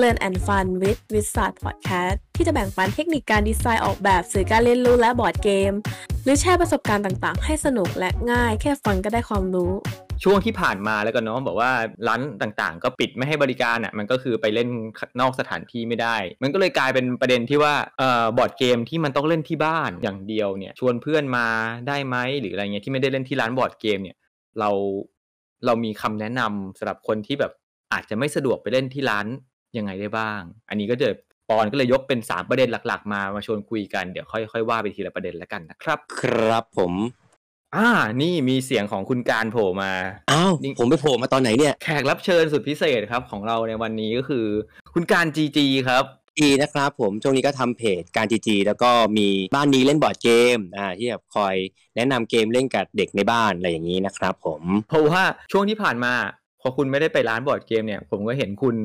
Learn and Fun with w i z a r d Podcast ที่จะแบ่งปันเทคนิคการดีไซน์ออกแบบสื่อการเรียนรู้และบอร์ดเกม หรือแชร์ประสบการณ์ต่างๆ ให้สนุกและง่าย แค่ฟังก็ได้ความรู้ ช่วงที่ผ่านมาแล้วก็น้องบอกว่าร้านต่างๆ ก็ปิดไม่ให้บริการอะมันก็คือไปเล่นนอกสถานที่ไม่ได้ มันก็เลยกลายเป็นประเด็นที่ว่าเอ่อบอร์ดเกมที่มันต้องเล่นที่บ้านอย่างเดียวเนี่ยชวนเพื่อนมาได้ไหมหรืออะไรเงี้ยที่ไม่ได้เล่นที่ร้านบอร์ดเกมเนี่ยเราเรามีคำแนะนำสำหรับคนที่แบบอาจจะไม่สะดวกไปเล่นที่ร้าน ยังไงได้บ้าง อันนี้ก็จะปอนก็เลยยกเป็น 3 ประเด็นหลัก ๆ มามาชวนคุยกันเดี๋ยวค่อยๆว่าไปทีละประเด็นแล้วกันนะครับ ครับผม อ่า นี่มีเสียงของคุณการโผล่มาอ้าวผมไปโผล่มาตอนไหนเนี่ยแขกรับเชิญสุดพิเศษครับ ของเราในวันนี้ก็คือ คุณการจีจีครับดีนะครับผมช่วงนี้ก็ทำเพจการจีจีแล้วก็มีบ้านนี้เล่นบอร์ดเกมอ่าที่แบบคอยแนะนำเกมเล่นกับเด็กในบ้านอะไรอย่างนี้นะครับผมเพราะว่าช่วงที่ผ่านมาพ อคุณไม่ได้ไปร้านบอร์ดเกมเนี่ย ผมก็เห็นคุณ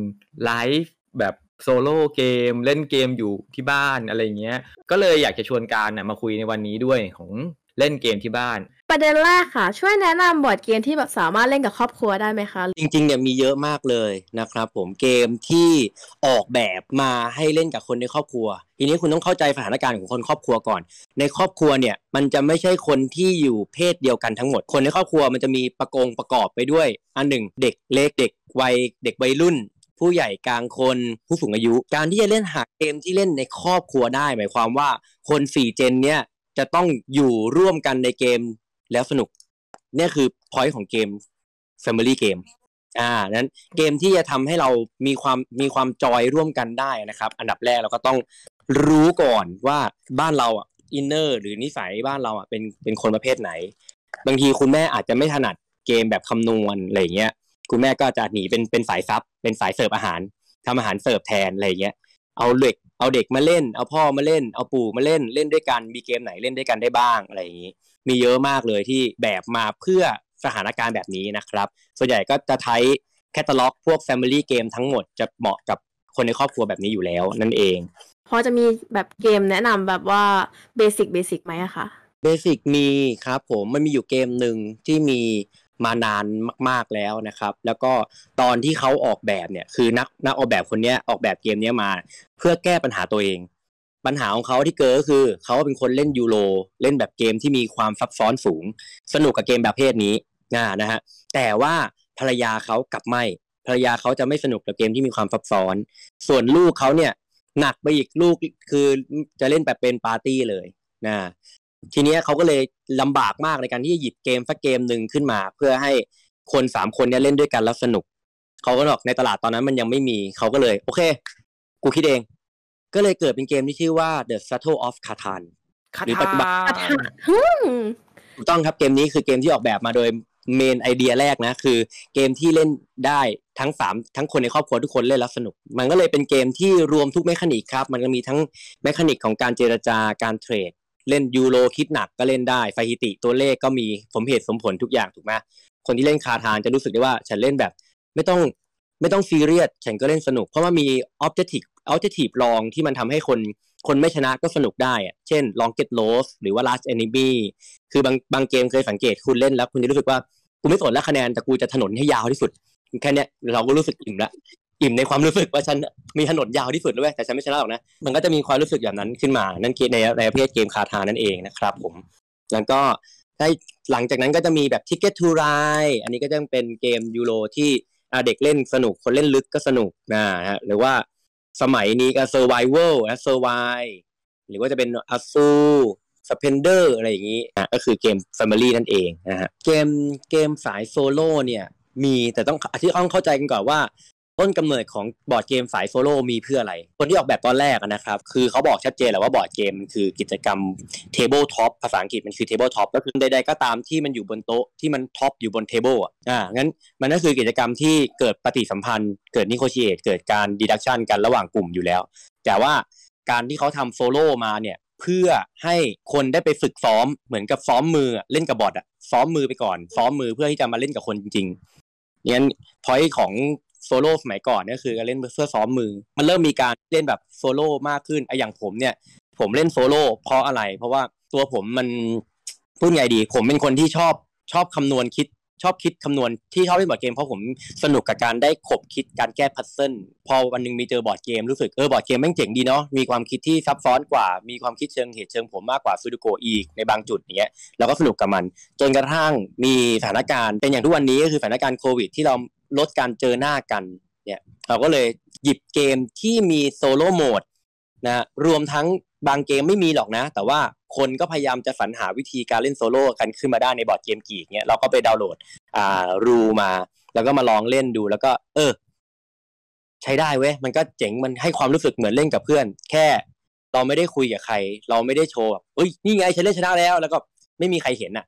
ไลฟ์แบบ solo game เล่นเกมอยู่ที่บ้านอะไรเงี้ย ก็เลยอยากจะชวนการนะมาคุยในวันนี้ด้วยของเล่นเกมที่บ้าน ประเด็นแรกค่ะ ช่วยแนะนำบอร์ดเกมที่แบบสามารถเล่นกับครอบครัวได้ไหมคะ จริงๆเนี่ยมีเยอะมากเลยนะครับผมเกมที่ออกแบบมาให้เล่นกับคนในครอบครัว ทีนี้คุณต้องเข้าใจสถานการณ์ของคนครอบครัวก่อน ในครอบครัวเนี่ยมันจะไม่ใช่คนที่อยู่เพศเดียวกันทั้งหมด คนในครอบครัวมันจะมีประกงประกอบไปด้วย อันหนึ่งเด็กเล็กเด็กวัยเด็กวัยรุ่นผู้ใหญ่กลางคนผู้สูงอายุ การที่จะเล่นหาเกมที่เล่นในครอบครัวได้ หมายความว่าคนสี่เจนเนี่ยจะต้องอยู่ร่วมกันในเกม แล้วสนุกเนี่ยคือพอยต์ของเกม Family Game อ่านั้นเกมที่จะทำให้เรามีความมีความ joy ร่วมกันได้นะครับ อันดับแรกเราก็ต้องรู้ก่อนว่าบ้านเราอะ inner หรือนิสัยบ้านเราอะเป็นเป็นคนประเภทไหน บางทีคุณแม่อาจจะไม่ถนัดเกมแบบคำนวณอะไรเงี้ยคุณแม่ก็จะหนีเป็นเป็นสาย sup เป็นสายเสิร์ฟอาหารทำอาหารเสิร์ฟแทนอะไรเงี้ยเอาเด็กเอาเด็กมาเล่น เอาพ่อมาเล่น เอาปู่มาเล่นเล่นด้วยกันมีเกมไหนเล่นด้วยกันได้บ้างอะไรอย่างนี้ มีเยอะมากเลยที่แบบมาเพื่อสถานการณ์แบบนี้นะครับ ส่วนใหญ่ก็จะใช้แคตตาล็อกพวก Family เกมทั้งหมดจะเหมาะกับคนในครอบครัวแบบนี้อยู่แล้วนั่นเอง พอจะมีแบบเกมแนะนำแบบว่า basic basic ไหมอะคะ basic มีครับผมมันมีอยู่เกมหนึ่งที่มีมานานมากๆแล้วนะครับ แล้วก็ตอนที่เขาออกแบบเนี่ยคือนักนักออกแบบคนนี้ออกแบบเกมนี้มา เพื่อแก้ปัญหาตัวเอง ปัญหาของเขาที่เกิดก็คือเขาเป็นคนเล่นยูโรเล่นแบบเกมที่มีความซับซ้อนสูง สนุกกับเกมแบบเพศนี้นะฮะแต่ว่าภรรยาเขากลับไม่ภรรยาเขาจะไม่สนุกกับเกมที่มีความซับซ้อน ส่วนลูกเขาเนี่ยหนักไปอีกลูกคือจะเล่นแบบเป็นปาร์ตี้เลยนะทีนี้เขาก็เลยลำบากมากในการที่จะหยิบเกมสักเกมหนึ่งขึ้นมา เพื่อให้คนสามคนเนี่ยเล่นด้วยกันแล้วสนุกเขาก็บอกในตลาดตอนนั้นมันยังไม่มีเขาก็เลย โอเค กูคิดเอง ก็เลยเกิดเป็นเกมที่ชื่อว่า The Settlers of Catan หรือปัจจุบันถูกต้องครับเกมนี้คือเกมที่ออกแบบมาโดย main idea แรกนะ คือเกมที่เล่นได้ทั้งสามทั้งคนในครอบครัวทุกคนเล่นแล้วสนุก มันก็เลยเป็นเกมที่รวมทุก mechanic ครับ มันก็มีทั้ง mechanic ของการเจรจาการ trade เล่นยูโรคิดหนักก็เล่นได้ไฟฮิติตัวเลขก็มีสมเหตุสมผลทุกอย่างถูกไหมคนที่เล่น Catan จะรู้สึกได้ว่าฉันเล่นแบบ ไม่ต้อง ไม่ต้องซีเรียสฉันก็เล่นสนุก เพราะว่ามีออบเจกตีฟออบเจกตีฟลองที่มันทำให้คนคนไม่ชนะก็สนุกได้อะเช่น long get lost หรือว่า last enemy คือบางบางเกมเคยสังเกตคุณเล่นแล้ว คุณจะรู้สึกว่ากูไม่สนแล้วคะแนนแต่กูจะถนนให้ยาวที่สุด แค่นี้เราก็รู้สึกอิ่มละอิ่มในความรู้สึกว่าฉันมีถนนยาวที่สุดด้วยแต่ฉันไม่ชนะหรอกนะ มันก็จะมีความรู้สึกอย่างนั้นขึ้นมานั่นคือในในประเภทเกมคาทานั่นเองนะครับผมแล้วก็ได้หลังจากนั้นก็จะมีแบบ Ticket to Ride อันนี้ก็จะเป็นเกมยูโรที่ เด็กเล่นสนุกคนเล่นลึกก็สนุกนะฮะหรือว่าสมัยนี้ก็ Survival และ Survive หรือว่าจะเป็น a s u s p e n d e r อะไรอย่างนี้นะก็คือเกม Family นั่นเองนะฮะเกมเกมสายโซโล่เนี่ยมีแต่ต้องอธิต้องเข้าใจกันก่อนว่า ต้นกำเนิดของบอร์ดเกมสายโซโล่มีเพื่ออะไร คนที่ออกแบบตอนแรกนะครับ คือเขาบอกชัดเจนแหละว่าบอร์ดเกมคือกิจกรรมtabletop ภาษาอังกฤษมันคือ tabletop ก็คือใดๆก็ตามที่มันอยู่บนโต๊ะที่มัน top อยู่บน table อะอ่างั้นมันก็คือกิจกรรมที่เกิดปฏิสัมพันธ์ เกิด negotiate เกิดการ deduction กันระหว่างกลุ่มอยู่แล้ว แต่ว่าการที่เขาทำโซโล่มาเนี่ยเพื่อให้คนได้ไปฝึกซ้อมเหมือนกับซ้อมมือเล่นกับ bot อะซ้อมมือไปก่อนซ้อมมือเพื่อที่จะมาเล่นกับคนจริงๆงั้นพอยของ โซโล่สมัยก่อนเนี่ยคือการเล่นเพื่อซ้อมมือ มันเริ่มมีการเล่นแบบโซโล่มากขึ้นไออย่างผมเนี่ย ผมเล่นโซโล่เพราะอะไร เพราะว่าตัวผมมันพูดไงดี ผมเป็นคนที่ชอบชอบคำนวณคิดชอบคิดคำนวณที่ชอบเล่นบอร์ดเกมเพราะผมสนุกกับการได้ขบคิดการแก้ puzzle พอวันหนึงมีเจอบอร์ดเกมรู้สึกเออบอร์ดเกมแม่งเจ๋งดีเนาะมีความคิดที่ซับซ้อนกว่า มีความคิดเชิงเหตุเชิงผลมากกว่า Sudoku อีกในบางจุดอย่างเงี้ยเราก็สนุกกับมัน จนกระทั่งมีสถานการณ์เป็นอย่างทุกวันนี้ก็คือสถานการณ์โควิดที่เรา ลดการเจอหน้ากันเนี่ยเราก็เลยหยิบเกมที่มี solo mode นะรวมทั้งบางเกมไม่มีหรอกนะ แต่ว่าคนก็พยายามจะสรรหาวิธีการเล่นโซโล่กันขึ้นมาได้ใน BoardGameGeek เนี่ยเราก็ไปดาวน์โหลดอ่า rule มา แล้วก็มาลองเล่นดูแล้วก็ เออ ใช้ได้เว้ยมันก็เจ๋งมันให้ความรู้สึกเหมือนเล่นกับเพื่อน แค่เราไม่ได้คุยกับใคร เราไม่ได้โชว์แบบเอ้ยนี่ไงฉันเล่นชนะแล้ว แล้วก็ไม่มีใครเห็นอะ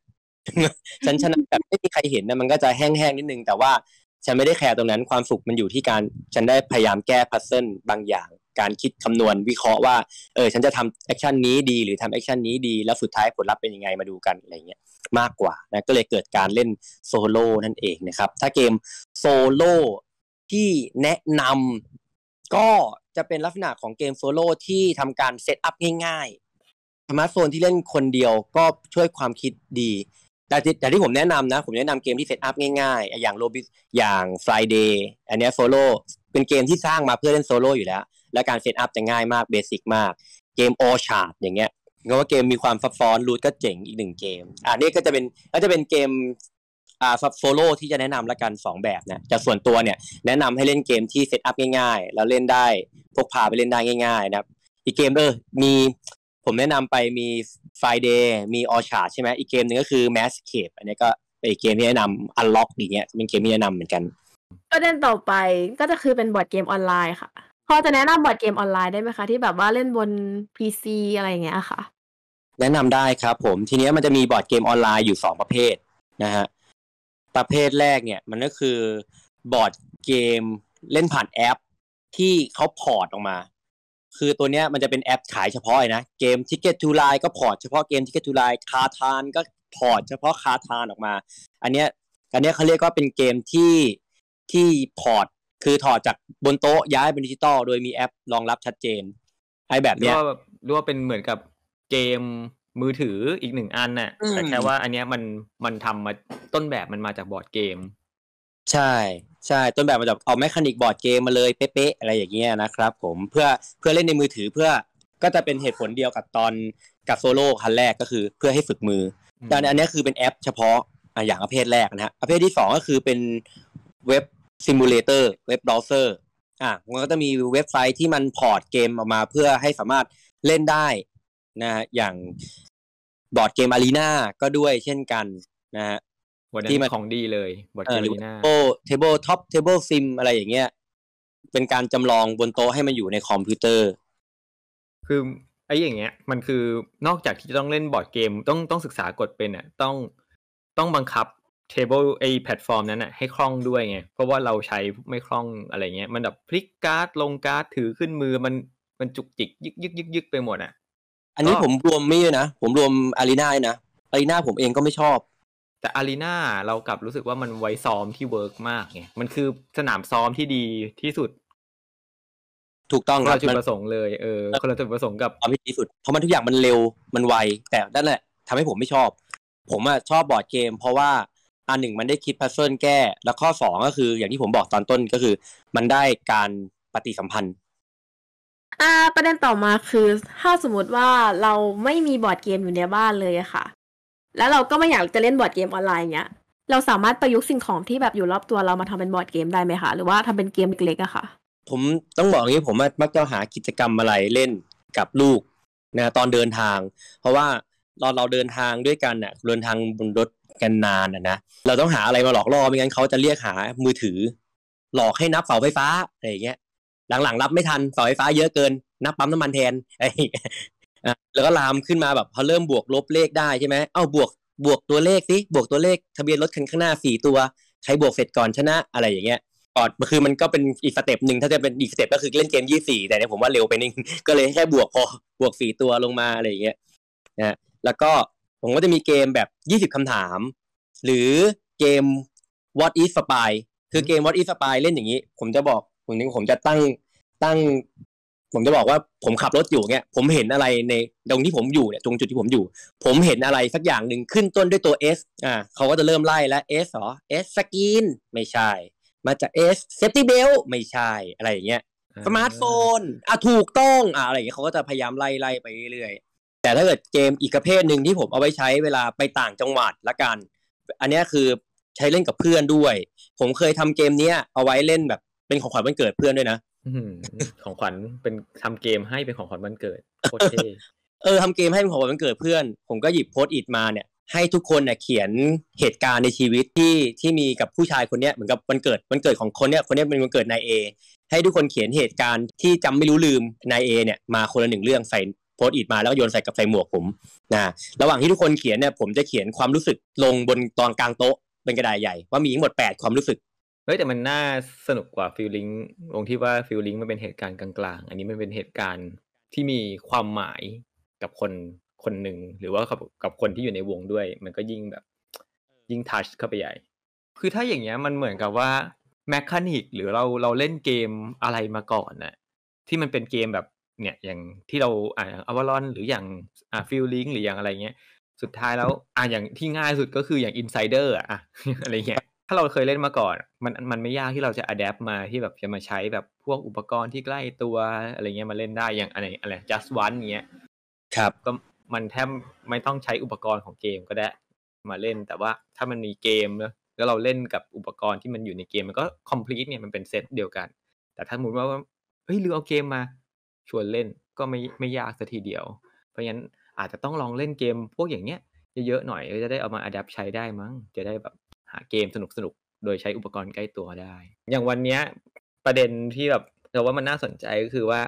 ฉันชนะแบบไม่มีใครเห็นนะมันก็จะแห้งๆนิดนึงแต่ว่า ฉันไม่ได้แคร์ตรงนั้นความสุขมันอยู่ที่การฉันได้พยายามแก้ puzzle บางอย่าง การคิดคำนวณวิเคราะห์ว่าเออฉันจะทำ action นี้ดีหรือทำ action นี้ดีแล้วสุดท้ายผลลัพธ์เป็นยังไงมาดูกันอะไรเงี้ยมากกว่านะก็เลยเกิดการเล่นโซโล่นั่นเองนะครับ ถ้าเกมโซโล่ที่แนะนำก็จะเป็นลักษณะของเกมโซโล่ที่ทำการ setup ง่ายๆสมาร์ทโฟนที่เล่นคนเดียวก็ช่วยความคิดดี แต่ที่แต่ที่ผมแนะนำนะ ผมแนะนำเกมที่ setup ง่ายๆ อย่างโรบิอย่าง Friday อันนี้โซโล่เป็นเกมที่สร้างมาเพื่อเล่นโซโล่อยู่แล้ว และการ setup จะง่ายมาก basic มาก เกม o c h a r d อย่างเงี้ยก็ว่าเกมมีความซับซ้อน Root ก็เจ๋งอีกหนึ่งเกมอ่านี่ก็จะเป็นก็จะเป็นเกมอ่าโซโล่ที่จะแนะนำละกันสองแบบนะจากส่วนตัวเนี่ยแนะนำให้เล่นเกมที่ setup ง่ายๆ แล้วเล่นได้พกพาไปเล่นได้ง่ายๆนะครับอีกเกมเออมีผมแนะนำไปมี Friday มี o c h a r d ใช่ไหมอีกเกมหนึ่งก็คือ Masscape อันนี้ก็เป็นอีกเกมที่แนะนำ Unlock อย่างเงี้ยเป็นเกมที่แนะนำเหมือนกันประเด็นต่อไปก็จะคือเป็นบอร์ดเกมออนไลน์ค่ะ พอจะแนะนำบอร์ดเกมออนไลน์ได้ไหมคะ ที่แบบว่าเล่นบน PC อะไรอย่างเงี้ยค่ะ แนะนำได้ครับผมทีเนี้ยมันจะมีบอร์ดเกมออนไลน์อยู่สองประเภทนะฮะประเภทแรกเนี่ยมันก็คือบอร์ดเกมเล่นผ่านแอปที่เขา port ออกมา คือตัวเนี้ยมันจะเป็นแอปขายเฉพาะเลยนะ เกม Ticket to Ride ก็ port เฉพาะเกม Ticket to Ride Catan ก็ port เฉพาะ Catan ออกมา อันเนี้ยอันเนี้ยเขาเรียกว่าเป็นเกมที่ที่ port คือถอดจากบนโต๊ะย้ายเป็นดิจิตอลโดยมีแอปรองรับชัดเจนไอ้แบบหรือเนี้ยว่าแบบหรือว่าเป็นเหมือนกับเกมมือถืออีกหนึ่งอันน่ะอืมแต่แค่ว่าอันเนี้ยมันมันทำมาต้นแบบมันมาจากบอร์ดเกม ใช่ใช่ต้นแบบมาจากเอา mechanic บอร์ดเกมมาเลยเป๊ะๆอะไรอย่างเงี้ยนะครับ ผมเพื่อเพื่อเล่นในมือถือเพื่อก็จะเป็นเหตุผลเดียวกับตอนกับโซโล่คันแรกก็คือเพื่อให้ฝึกมืออมแต่อันเนี้ยคือเป็นแอปเฉพาะอะอย่างประเภทแรกนะฮะประเภทที่สองก็คือเป็น web simulator web browser อะมันก็จะมีเว็บไซต์ที่มัน port เกมออกมาเพื่อให้สามารถเล่นได้นะฮะอย่างบอร์ดเกมอารีนาก็ด้วยเช่นกันนะฮะ วันนั้ที่นมัน ของดีเลยบอร์ดเอเกอมหรือลีน่าโอเทเบิลท็อปเทเบิลซิมอะไรอย่างเงี้ย เป็นการจำลองบนโต๊ะให้มันอยู่ในคอมพิวเตอร์ คือไอ้อย่างเงี้ย มันคือนอกจากที่จะต้องเล่นบอร์ดเกม ต้องต้องศึกษากฎเป็นอะต้องต้องบังคับเทเบิลไอแพลตฟอร์มนั้นอะให้คล่องด้วยไงเพราะว่าเราใช้ไม่คล่องอะไรเงี้ย มันแบบพลิกการ์ดลงการ์ดถือขึ้นมือมันมันจุกจิกยึกยึกยึกยึกไปหมดอะ อันนี้ก็ ผมรวมไม่ด้วยนะ ผมรวม Arena นะ Arena ผมเองก็ไม่ชอบ แต่ Arena เรากลับรู้สึกว่ามันไว้ซ้อมที่ work มากไงมันคือสนามซ้อมที่ดีที่สุด ถูกต้องครับมันครัละบจุดมันประสงค์เลยเออคนละจุดประสงค์กับความที่ดีที่สุด เพราะมันทุกอย่างมันเร็วมันไว แต่นั่นแหละทำให้ผมไม่ชอบ ผมอะชอบบอร์ดเกม เพราะว่าอันหนึ่งมันได้คิด puzzle แก้ แล้วข้อสองก็คือ อย่างที่ผมบอกตอนต้นก็คือ มันได้การปฏิสัมพันธ์ อ่าประเด็นต่อมาคือ ถ้าสมมติว่าเราไม่มีบอร์ดเกมอยู่ในบ้านเลยอะค่ะ แล้วเราก็ไม่อยากจะเล่นบอร์ดเกมออนไลน์เนี้ย เราสามารถประยุกต์สิ่งของที่แบบอยู่รอบตัวเรามาทำเป็นบอร์ดเกมได้ไหมคะ หรือว่าทำเป็นเกมเล็กๆอะค่ะ ผมต้องบอกอย่างนี้ผมมักจะหากิจกรรมอะไรเล่นกับลูกนะตอนเดินทาง เพราะว่าเราเราเดินทางด้วยกันเน่ะเดินทางบนรถกันนานอะนะเราต้องหาอะไรมาหลอกล่อไม่งั้นเขาจะเรียกหามือถือ หลอกให้นับเสาไฟฟ้าอะไรอย่างเงี้ยหลังๆรับไม่ทันเสาไฟฟ้าเยอะเกิน นับปั๊มน้ำมันแทนแล้วก็ลามขึ้นมาแบบพอเริ่มบวกลบเลขได้ใช่ไหมเอ้าบวกบวกตัวเลขสิบวกตัวเลขทะเบียนรถคันข้างหน้าสี่ตัวใครบวกเสร็จก่อนชนะอะไรอย่างเงี้ยก่อนคือมันก็เป็นอีก step หนึ่งถ้าจะเป็นอีก step ก็คือเล่นเกมยี่สี่แต่เนี่ยผมว่าเร็วไปนิดก็เลยแค่บวกพอบวกสี่ตัวลงมาอะไรอย่างเงี้ยนะฮะแล้วก็ผมก็จะมีเกมแบบยี่สิบคำถาม หรือเกม what is spy คือเกม what is spy เล่นอย่างนี้ ผมจะบอกผมนึงผมจะตั้งตั้ง ผมจะบอกว่าผมขับรถอยู่เงี้ยผมเห็นอะไรในตรงที่ผมอยู่เนี่ยตรงจุดที่ผมอยู่ ผมเห็นอะไรสักอย่างหนึ่งขึ้นต้นด้วยตัว S อ่าเขาก็จะเริ่มไล่แล้ว S เหรอ S สกินไม่ใช่ มาจาก S safety belt ไม่ใช่อะไรอย่างเงี้ยสมาร์ทโฟนอะถูกต้องอะอะไรอย่างเงี้ยเขาก็จะพยายามไล่ไล่ไปเรื่อยๆแต่ถ้าเกิดเกมอีกประเภทหนึ่งที่ผมเอาไว้ใช้เวลาไปต่างจังหวัดละกัน อันเนี้ยคือใช้เล่นกับเพื่อนด้วย ผมเคยทำเกมเนี้ยเอาไว้เล่นแบบเป็นของขวัญวันเกิดเพื่อนด้วยนะอื้อหือ ของขวัญเป็นทำเกมให้เป็นของขวัญวันเกิดโคตรเท่เออทำเกมให้เป็นของขวัญวันเกิดเพื่อน ผมก็หยิบโพสต์อิทมาเนี่ย ให้ทุกคนเนี่ยเขียนเหตุการณ์ในชีวิตที่ที่มีกับผู้ชายคนเนี้ยเหมือนกับวันเกิดวันเกิดของคนเนี้ยคนเนี้ยเป็นวันเกิดนายเอให้ทุกคนเขียนเหตุการณ์ที่จำไม่รู้ลืมนายเอเนี่ยมาคนละหนึ่งเรื่องใส่ Post-it มาแล้วก็โยนใส่กับใส่หมวกผมนะระหว่างที่ทุกคนเขียนเนี่ยผมจะเขียนความรู้สึกลงบนตอนกลางโต๊ะเป็นกระดาษใหญ่ว่ามีทั้งหมด 8 ความรู้สึก เฮ้ยแต่มันน่าสนุกกว่า Feeling ตรงที่ว่า Feeling มันเป็นเหตุการณ์กลางๆ อันนี้มันเป็นเหตุการณ์ที่มีความหมายกับคนคนหนึ่งหรือว่ากับกับคนที่อยู่ในวงด้วย มันก็ยิ่งแบบ ยิ่ง touch เข้าไปใหญ่ คือถ้าอย่างเงี้ยมันเหมือนกับว่า mechanic หรือเราเราเล่นเกมอะไรมาก่อนน่ะที่มันเป็นเกมแบบเนี่ยอย่างที่เราอ่า Avalon หรืออย่างอ่า Feeling หรืออย่างอะไรเงี้ยสุดท้ายแล้วอ่าอย่างที่ง่ายสุดก็คืออย่าง Insider อะอะไรเงี้ย ถ้าเราเคยเล่นมาก่อน มันมันไม่ยากที่เราจะ adapt มาที่แบบจะมาใช้แบบพวกอุปกรณ์ที่ใกล้ตัวอะไรเงี้ยมาเล่นได้อย่างอะไรอะไร Just One เงี้ยครับก็มันแทบไม่ต้องใช้อุปกรณ์ของเกมก็ได้มาเล่น แต่ว่าถ้ามันมีเกมแล้วแล้วเราเล่นกับอุปกรณ์ที่มันอยู่ในเกมมันก็ complete เนี่ยมันเป็นเซตเดียวกัน แต่ถ้าสมมติว่าเฮ้ยลืมเอาเกมมา ชวนเล่นก็ไม่ไม่ยากสัทีเดียว เพราะฉะนั้นอาจจะต้องลองเล่นเกมพวกอย่างเนี้ยเยอะๆหน่อยก็จะได้เอามาอัดแอปใช้ได้มั้ง จะได้แบบ หาเกมสนุกๆโดยใช้อุปกรณ์ใกล้ตัวได้ อย่างวันเนี้ยประเด็นที่แบบเราว่ามันน่าสนใจก็คือว่า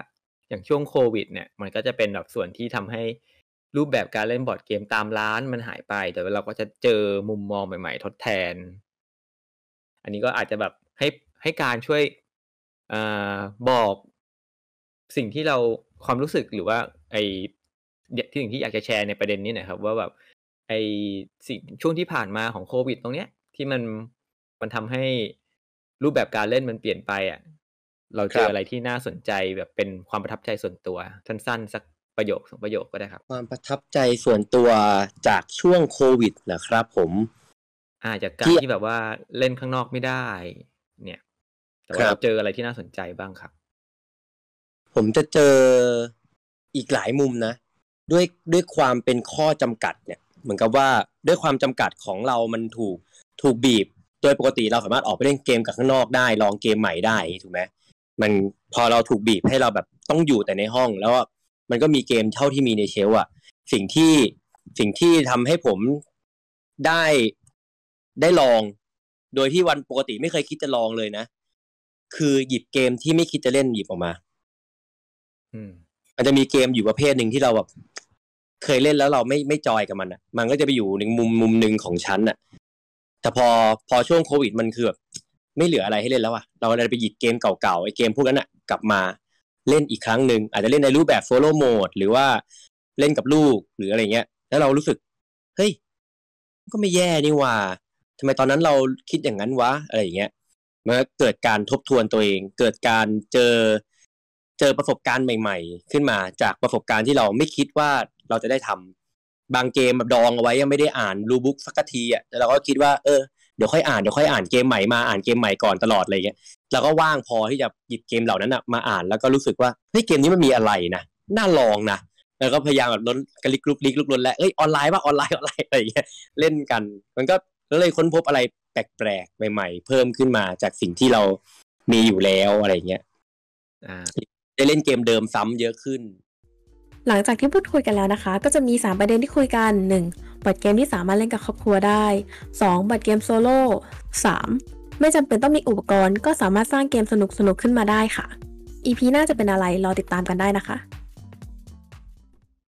อย่างช่วงโควิด เนี่ย มันก็จะเป็นแบบส่วนที่ทำให้รูปแบบการเล่นบอร์ดเกมตามร้านมันหายไป แต่ว่าเราก็จะเจอมุมมองใหม่ ๆ ทดแทน อันนี้ก็อาจจะแบบให้ให้การช่วยอบอกสิ่งที่เราความรู้สึกหรือว่า ไอที่สิ่งที่อยากจะแชร์ในประเด็นนี้นะครับ ว่าแบบไอสิ่งช่วงที่ผ่านมาของโควิด ตรงเนี้ย ที่มันมันทำให้รูปแบบการเล่นมันเปลี่ยนไปอะ เราเจครัอบอะไรที่น่าสนใจแบบเป็นความประทับใจส่วนตัวสั้นๆสักประโยคสองประโยคก็ได้ครับ ความประทับใจส่วนตัวจากช่วงโควิดนะครับผมอาจากการที่ที่แบบว่าเล่นข้างนอกไม่ได้ เนี่ย แต่คว่ารับเราเจออะไรที่น่าสนใจบ้างครับ ผมจะเจออีกหลายมุมนะ ด้วยด้วยความเป็นข้อจำกัดเนี่ย เหมือนกับว่าด้วยความจำกัดของเรามันถูก ถูกบีบ โดยปกติเราสามารถออกไปเล่นเกมกับข้างนอกได้ ลองเกมใหม่ได้ถูกไหมมันพอเราถูกบีบให้เราแบบต้องอยู่แต่ในห้อง แล้วมันก็มีเกมเท่าที่มีในเชลฟ์อะสิ่งที่สิ่งที่ทำให้ผมได้ได้ลอง โดยที่วันปกติไม่เคยคิดจะลองเลยนะ คือหยิบเกมที่ไม่คิดจะเล่นหยิบออกมา อืมมันจะมีเกมอยู่ประเภทหนึ่งที่เราแบบเคยเล่นแล้วเราไม่ไม่จอยกับมันอะ มันก็จะไปอยู่ในมุมมุมหนึ่งของฉันอะ แต่พอพอช่วงโควิดมันคือแบบไม่เหลืออะไรให้เล่นแล้วอะเราเลยไปหยิบเกมเก่าๆไอ้เกมพวกนั้นอะกลับมาเล่นอีกครั้งหนึ่งอาจจะเล่นในรูปแบบโซโล่โหมดหรือว่าเล่นกับลูกหรืออะไรเงี้ย แล้วเรารู้สึกเฮ้ยก็ไม่แย่นี่ว่าทำไมตอนนั้นเราคิดอย่างนั้นวะอะไรอย่างเงี้ยมันเกิดการทบทวนตัวเอง เกิดการเจอเจอประสบการณ์ใหม่ ๆ ขึ้นมาจากประสบการณ์ที่เราไม่คิดว่าเราจะได้ทำ บางเกมแบบดองเอาไว้ยังไม่ได้อ่านรูบุ๊กสักทีอะแต่เราก็คิดว่าเออเดี๋ยวค่อยอ่านเดี๋ยวค่อยอ่านเกมใหม่มาอ่านเกมใหม่ก่อนตลอดอะไรเงี้ยเราก็ว่างพอที่จะหยิบเกมเหล่านั้นอะมาอ่านแล้วก็รู้สึกว่าเฮ้ยเกมนี้มันมีอะไรนะน่าลองนะแล้วก็พยายามแบบล้นกระลิกลุกลิกลุกลนแล้วเอ้ยออนไลน์ป่ะออนไลน์ออนไลน์อะไรอย่างเงี้ยเล่นกัน มันก็เลยค้นพบอะไรแปลกๆใหม่ๆ เพิ่มขึ้นมาจากสิ่งที่เรามีอยู่แล้วอะไรอย่างเงี้ยอ่าได้เล่นเกมเดิมซ้ำเยอะขึ้น หลังจากที่พูดคุยกันแล้วนะคะ ก็จะมี 3 ประเด็นที่คุยกัน 1. บอร์ดเกมที่สามารถเล่นกับครอบครัวได้ 2. บอร์ดเกมโซโล่ 3. ไม่จำเป็นต้องมีอุปกรณ์ ก็สามารถสร้างเกมสนุกๆขึ้นมาได้ค่ะ EP หน้าจะเป็นอะไรรอติดตามกันได้นะคะ